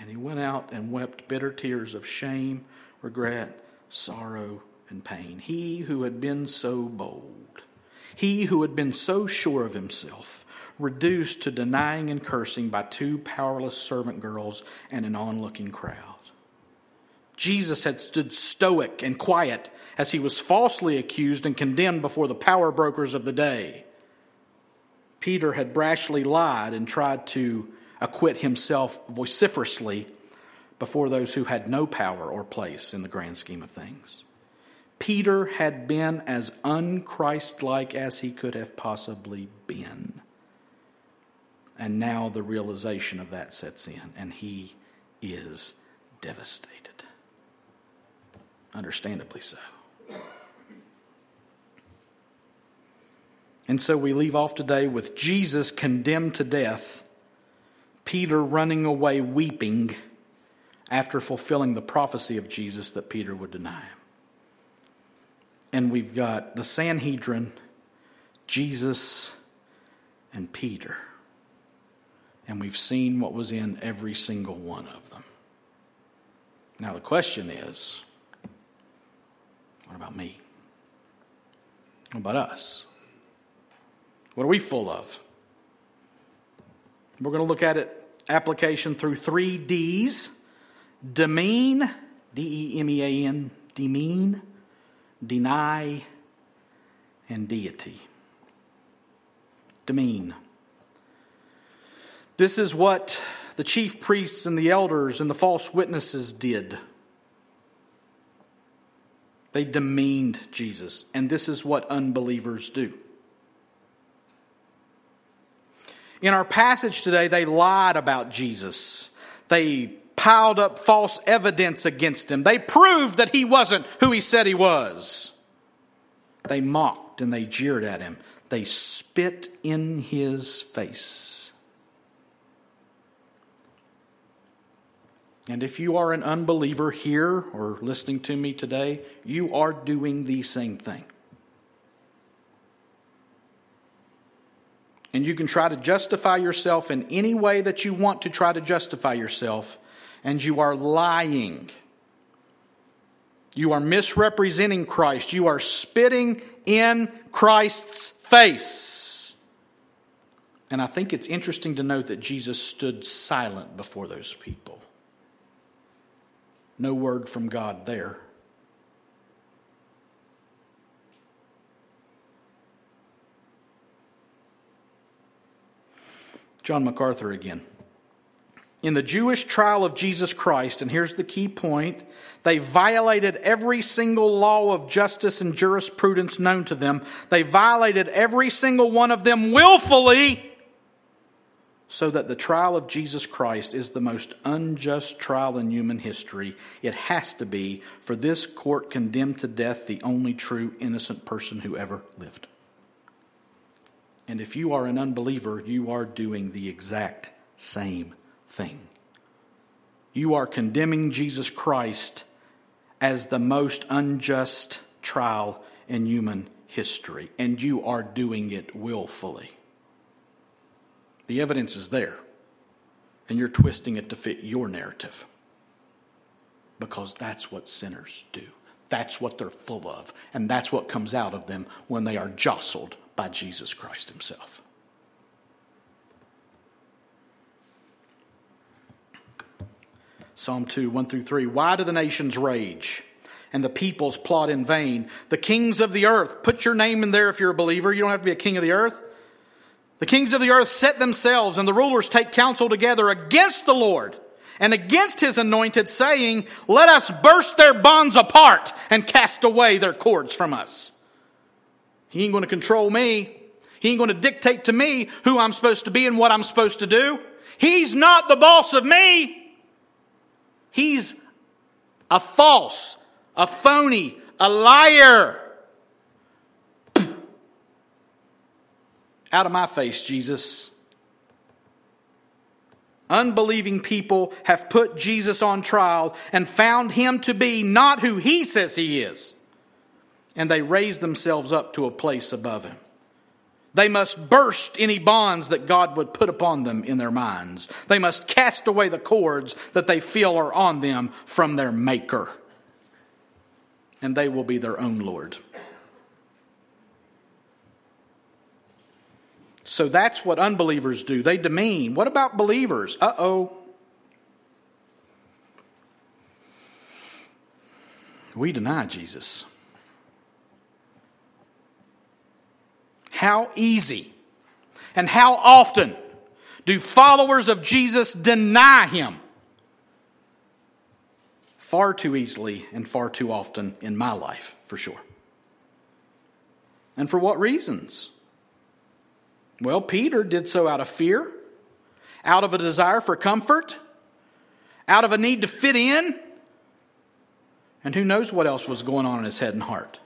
And he went out and wept bitter tears of shame, regret, sorrow, and pain. He who had been so bold he who had been so sure of himself, reduced to denying and cursing by two powerless servant girls and an onlooking crowd. Jesus had stood stoic and quiet as he was falsely accused and condemned before the power brokers of the day. Peter had brashly lied and tried to acquit himself vociferously before those who had no power or place in the grand scheme of things. Peter had been as unchristlike as he could have possibly been. And now the realization of that sets in, and he is devastated. Understandably so. And so we leave off today with Jesus condemned to death, Peter running away weeping after fulfilling the prophecy of Jesus that Peter would deny him. And we've got the Sanhedrin, Jesus, and Peter. And we've seen what was in every single one of them. Now, the question is what about me? What about us? What are we full of? We're going to look at it application through three D's demean, D E M E A N, demean, deny, and deity. Demean. This is what the chief priests and the elders and the false witnesses did. They demeaned Jesus, and this is what unbelievers do. In our passage today, they lied about Jesus. They piled up false evidence against him. They proved that he wasn't who he said he was. They mocked and they jeered at him. They spit in his face. And if you are an unbeliever here or listening to me today, you are doing the same thing. And you can try to justify yourself in any way that you want to try to justify yourself, and you are lying. You are misrepresenting Christ. You are spitting in Christ's face. And I think it's interesting to note that Jesus stood silent before those people. No word from God there. John MacArthur again. In the Jewish trial of Jesus Christ, and here's the key point, they violated every single law of justice and jurisprudence known to them. They violated every single one of them willfully, so that the trial of Jesus Christ is the most unjust trial in human history. It has to be, for this court condemned to death the only true innocent person who ever lived. And if you are an unbeliever, you are doing the exact same thing. You are condemning Jesus Christ as the most unjust trial in human history, and you are doing it willfully. The evidence is there, and you're twisting it to fit your narrative because that's what sinners do. That's what they're full of, and that's what comes out of them when they are jostled by Jesus Christ Himself. Psalm 2, 1 through 3. Why do the nations rage and the peoples plot in vain? The kings of the earth, put your name in there if you're a believer. You don't have to be a king of the earth. The kings of the earth set themselves and the rulers take counsel together against the Lord and against his anointed, saying, Let us burst their bonds apart and cast away their cords from us. He ain't going to control me. He ain't going to dictate to me who I'm supposed to be and what I'm supposed to do. He's not the boss of me. He's a false, a phony, a liar. Out of my face, Jesus. Unbelieving people have put Jesus on trial and found him to be not who he says he is and they raise themselves up to a place above him. They must burst any bonds that God would put upon them in their minds. They must cast away the cords that they feel are on them from their Maker. And they will be their own Lord. So that's what unbelievers do. They demean. What about believers? Uh oh. We deny Jesus. How easy and how often do followers of Jesus deny him? Far too easily and far too often in my life, for sure. And for what reasons? Well, Peter did so out of fear, out of a desire for comfort, out of a need to fit in, and who knows what else was going on in his head and heart.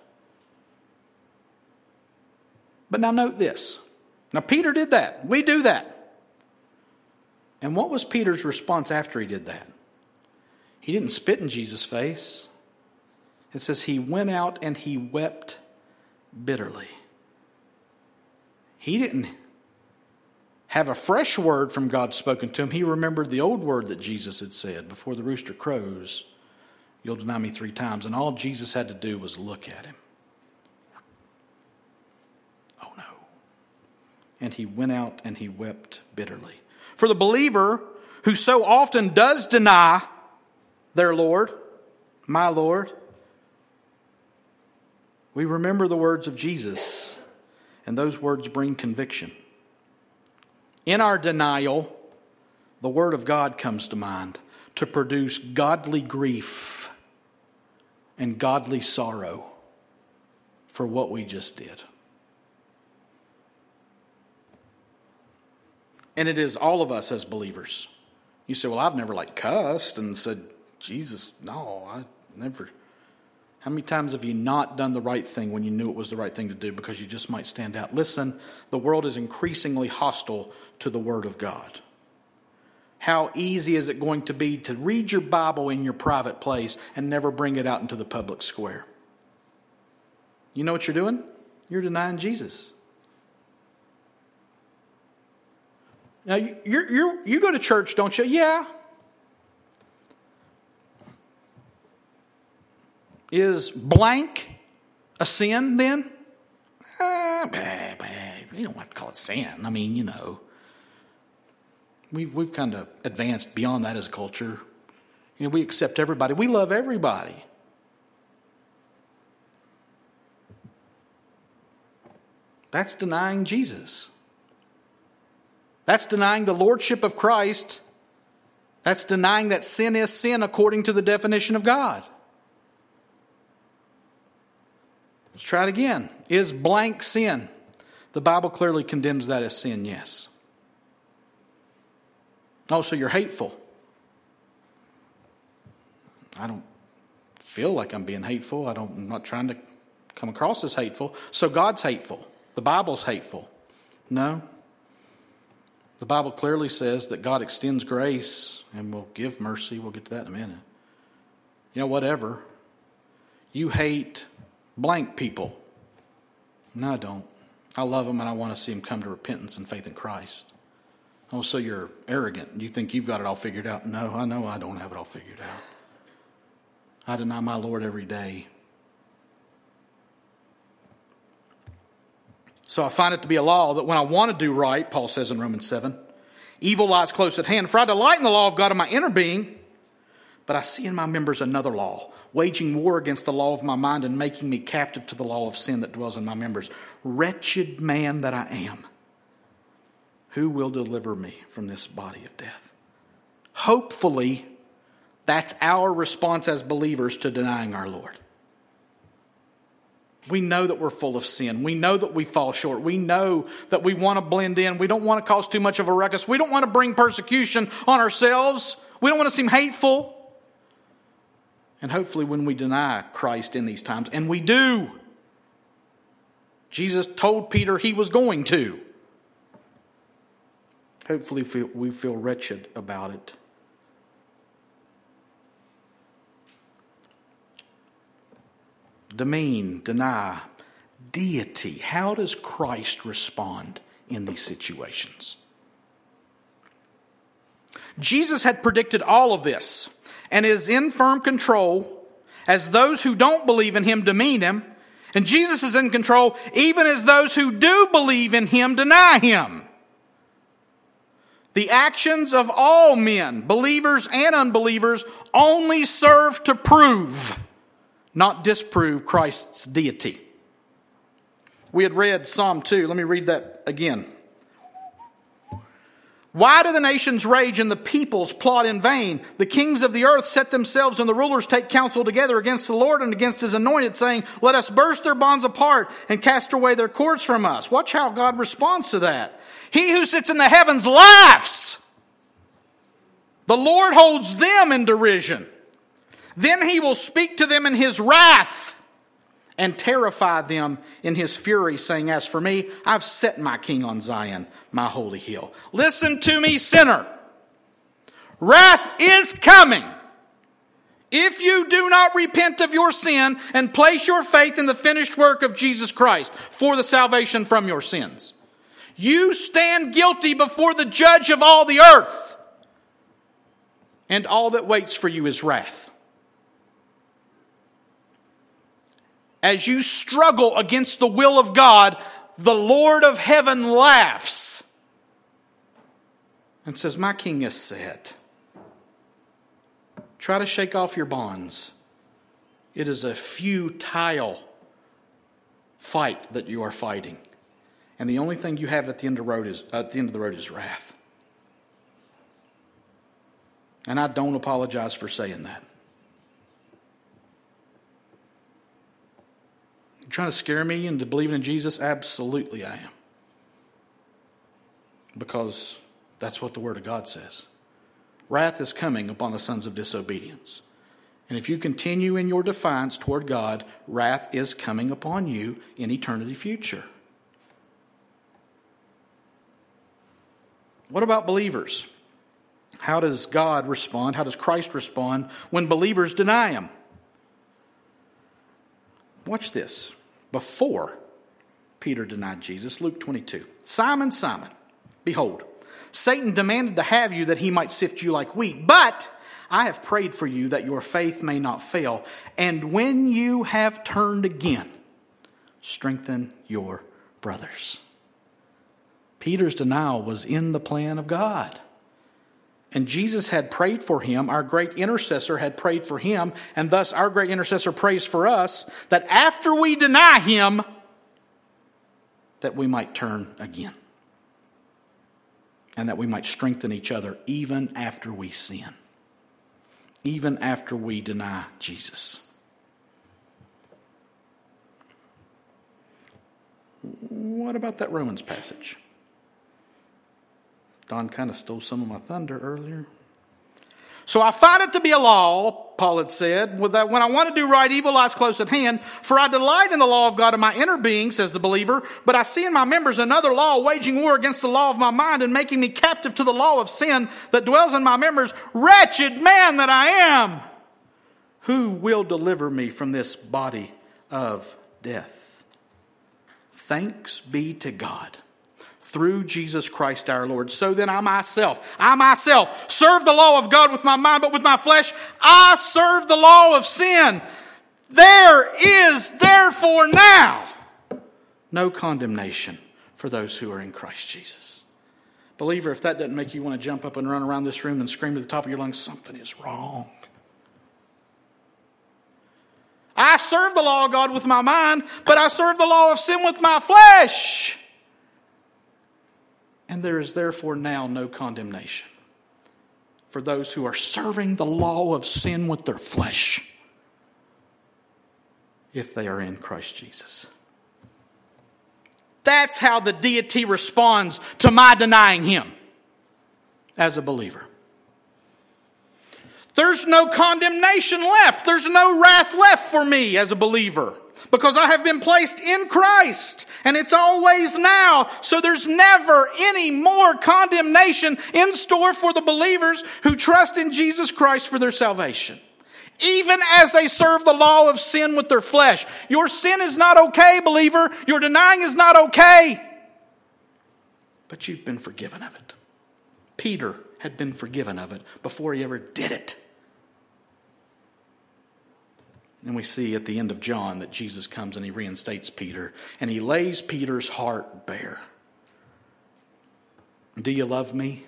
But now note this. Now, Peter did that. We do that. And what was Peter's response after he did that? He didn't spit in Jesus' face. It says he went out and he wept bitterly. He didn't have a fresh word from God spoken to him. He remembered the old word that Jesus had said before the rooster crows, You'll deny me three times. And all Jesus had to do was look at him. And he went out and he wept bitterly. For the believer who so often does deny their Lord, my Lord, we remember the words of Jesus, and those words bring conviction. In our denial, the Word of God comes to mind to produce godly grief and godly sorrow for what we just did. And it is all of us as believers. You say, well, I've never like cussed and said, Jesus, no, I never. How many times have you not done the right thing when you knew it was the right thing to do because you just might stand out? Listen, the world is increasingly hostile to the Word of God. How easy is it going to be to read your Bible in your private place and never bring it out into the public square? You know what you're doing? You're denying Jesus. Now, you're, you're, you go to church, don't you? Yeah. Is blank a sin then? Uh, you don't have to call it sin. I mean, you know, we've, we've kind of advanced beyond that as a culture. You know, we accept everybody, we love everybody. That's denying Jesus. That's denying the lordship of Christ. That's denying that sin is sin according to the definition of God. Let's try it again. Is blank sin? The Bible clearly condemns that as sin, yes. Oh, so you're hateful. I don't feel like I'm being hateful. I don't, I'm not trying to come across as hateful. So God's hateful. The Bible's hateful. No. The Bible clearly says that God extends grace and will give mercy. We'll get to that in a minute. You know, whatever. You hate blank people. No, I don't. I love them and I want to see them come to repentance and faith in Christ. Oh, so you're arrogant. You think you've got it all figured out. No, I know I don't have it all figured out. I deny my Lord every day. So I find it to be a law that when I want to do right, Paul says in Romans 7, evil lies close at hand. For I delight in the law of God in my inner being, but I see in my members another law, waging war against the law of my mind and making me captive to the law of sin that dwells in my members. Wretched man that I am, who will deliver me from this body of death? Hopefully, that's our response as believers to denying our Lord. We know that we're full of sin. We know that we fall short. We know that we want to blend in. We don't want to cause too much of a ruckus. We don't want to bring persecution on ourselves. We don't want to seem hateful. And hopefully, when we deny Christ in these times, and we do, Jesus told Peter he was going to. Hopefully, we feel wretched about it. Demean, deny, deity. How does Christ respond in these situations? Jesus had predicted all of this and is in firm control as those who don't believe in him demean him, and Jesus is in control even as those who do believe in him deny him. The actions of all men, believers and unbelievers, only serve to prove, not disprove Christ's deity. We had read Psalm 2. Let me read that again. Why do the nations rage and the peoples plot in vain? The kings of the earth set themselves and the rulers take counsel together against the Lord and against his anointed, saying, Let us burst their bonds apart and cast away their cords from us. Watch how God responds to that. He who sits in the heavens laughs. The Lord holds them in derision. Then he will speak to them in his wrath and terrify them in his fury, saying, As for me, I've set my king on Zion, my holy hill. Listen to me, sinner. Wrath is coming. If you do not repent of your sin and place your faith in the finished work of Jesus Christ for the salvation from your sins, you stand guilty before the judge of all the earth. And all that waits for you is wrath. As you struggle against the will of God, the Lord of heaven laughs and says, My king is set. Try to shake off your bonds. It is a futile fight that you are fighting. And the only thing you have at the end of the road is, at the end of the road is wrath. And I don't apologize for saying that. Trying to scare me into believing in Jesus? Absolutely, I am. Because that's what the Word of God says. Wrath is coming upon the sons of disobedience. And if you continue in your defiance toward God, wrath is coming upon you in eternity future. What about believers? How does God respond? How does Christ respond when believers deny Him? Watch this before Peter denied Jesus. Luke 22. Simon, Simon, behold, Satan demanded to have you that he might sift you like wheat, but I have prayed for you that your faith may not fail. And when you have turned again, strengthen your brothers. Peter's denial was in the plan of God. And Jesus had prayed for him. Our great intercessor had prayed for him. And thus, our great intercessor prays for us that after we deny him, that we might turn again. And that we might strengthen each other even after we sin, even after we deny Jesus. What about that Romans passage? Don kind of stole some of my thunder earlier. So I find it to be a law, Paul had said, that when I want to do right, evil lies close at hand. For I delight in the law of God in my inner being, says the believer, but I see in my members another law waging war against the law of my mind and making me captive to the law of sin that dwells in my members. Wretched man that I am! Who will deliver me from this body of death? Thanks be to God through Jesus Christ our Lord. So then I myself, I myself serve the law of God with my mind, but with my flesh, I serve the law of sin. There is therefore now no condemnation for those who are in Christ Jesus. Believer, if that doesn't make you want to jump up and run around this room and scream at the top of your lungs, something is wrong. I serve the law of God with my mind, but I serve the law of sin with my flesh and there is therefore now no condemnation for those who are serving the law of sin with their flesh if they are in Christ Jesus. That's how the deity responds to my denying him as a believer. There's no condemnation left. There's no wrath left for me as a believer because I have been placed in Christ and it's always now. So there's never any more condemnation in store for the believers who trust in Jesus Christ for their salvation. even as they serve the law of sin with their flesh. Your sin is not okay, believer. Your denying is not okay. But you've been forgiven of it. Peter had been forgiven of it before he ever did it. And we see at the end of John that Jesus comes and he reinstates Peter and he lays Peter's heart bare. Do you love me,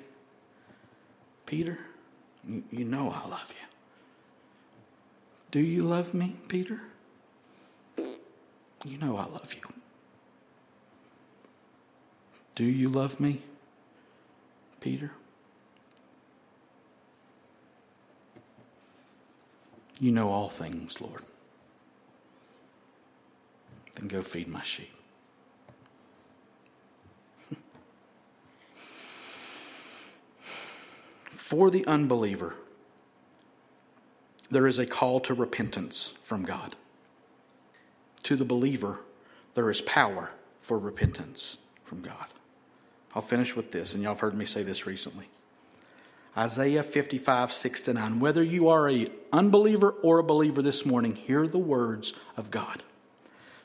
Peter? You know I love you. Do you love me, Peter? You know I love you. Do you love me, Peter? You know all things, Lord. Then go feed my sheep. For the unbeliever, there is a call to repentance from God. To the believer, there is power for repentance from God. I'll finish with this, and y'all have heard me say this recently. Isaiah 55, 6 to 9. Whether you are an unbeliever or a believer this morning, hear the words of God.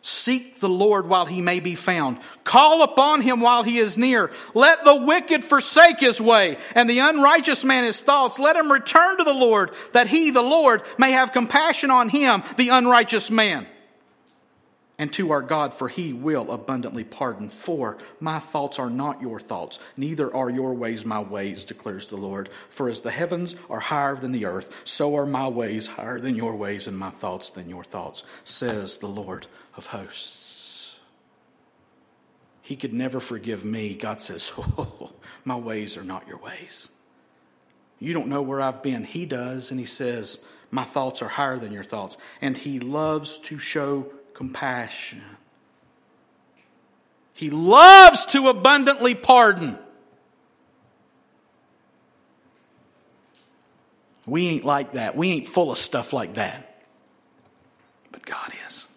Seek the Lord while he may be found. Call upon him while he is near. Let the wicked forsake his way, and the unrighteous man his thoughts. Let him return to the Lord, that he, the Lord, may have compassion on him, the unrighteous man and to our God, for he will abundantly pardon. For my thoughts are not your thoughts, neither are your ways my ways, declares the Lord. For as the heavens are higher than the earth, so are my ways higher than your ways, and my thoughts than your thoughts, says the Lord of hosts. He could never forgive me. God says, oh, My ways are not your ways. You don't know where I've been. He does, and He says, My thoughts are higher than your thoughts. And He loves to show compassion. He loves to abundantly pardon. We ain't like that. We ain't full of stuff like that. But God is.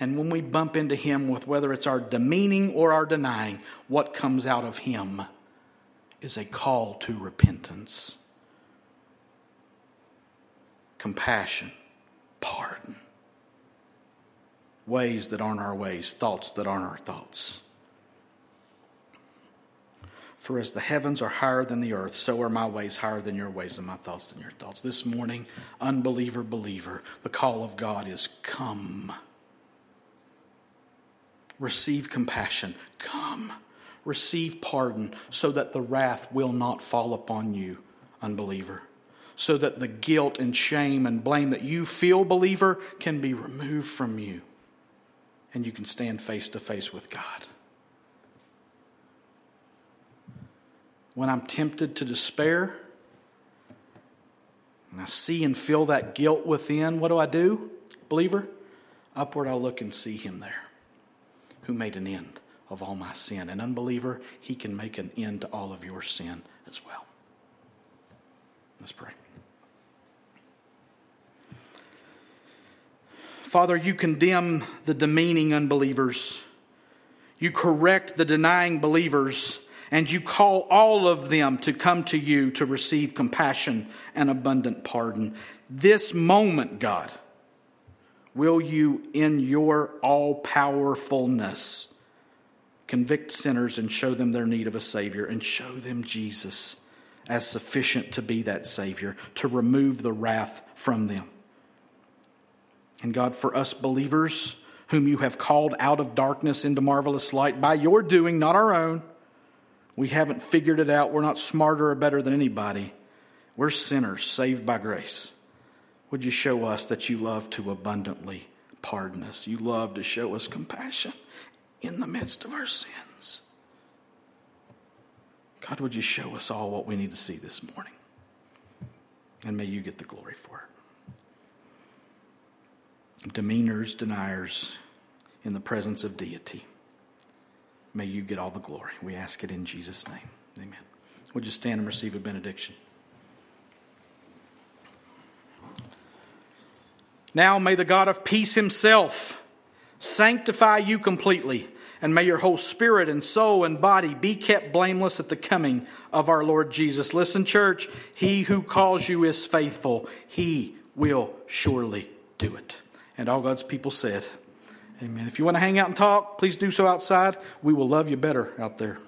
And when we bump into Him with whether it's our demeaning or our denying, what comes out of Him is a call to repentance, compassion, pardon ways that aren't our ways, thoughts that aren't our thoughts. For as the heavens are higher than the earth, so are my ways higher than your ways, and my thoughts than your thoughts. This morning, unbeliever, believer, the call of God is come. Receive compassion. Come. Receive pardon so that the wrath will not fall upon you, unbeliever. So that the guilt and shame and blame that you feel, believer, can be removed from you and you can stand face to face with God. When I'm tempted to despair, and I see and feel that guilt within, what do I do, believer? Upward I look and see Him there, who made an end of all my sin. An unbeliever, He can make an end to all of your sin as well. Let's pray. Father, you condemn the demeaning unbelievers. You correct the denying believers, and you call all of them to come to you to receive compassion and abundant pardon. This moment, God, will you, in your all powerfulness, convict sinners and show them their need of a Savior and show them Jesus as sufficient to be that Savior, to remove the wrath from them. And God, for us believers, whom you have called out of darkness into marvelous light by your doing, not our own, we haven't figured it out. We're not smarter or better than anybody. We're sinners saved by grace. Would you show us that you love to abundantly pardon us? You love to show us compassion in the midst of our sins. God, would you show us all what we need to see this morning? And may you get the glory for it demeanors, deniers in the presence of deity. May you get all the glory. We ask it in Jesus' name. Amen. Would you stand and receive a benediction? Now may the God of peace himself sanctify you completely And may your whole spirit and soul and body be kept blameless at the coming of our Lord Jesus. Listen, church, he who calls you is faithful. He will surely do it. And all God's people said, Amen. If you want to hang out and talk, please do so outside. We will love you better out there.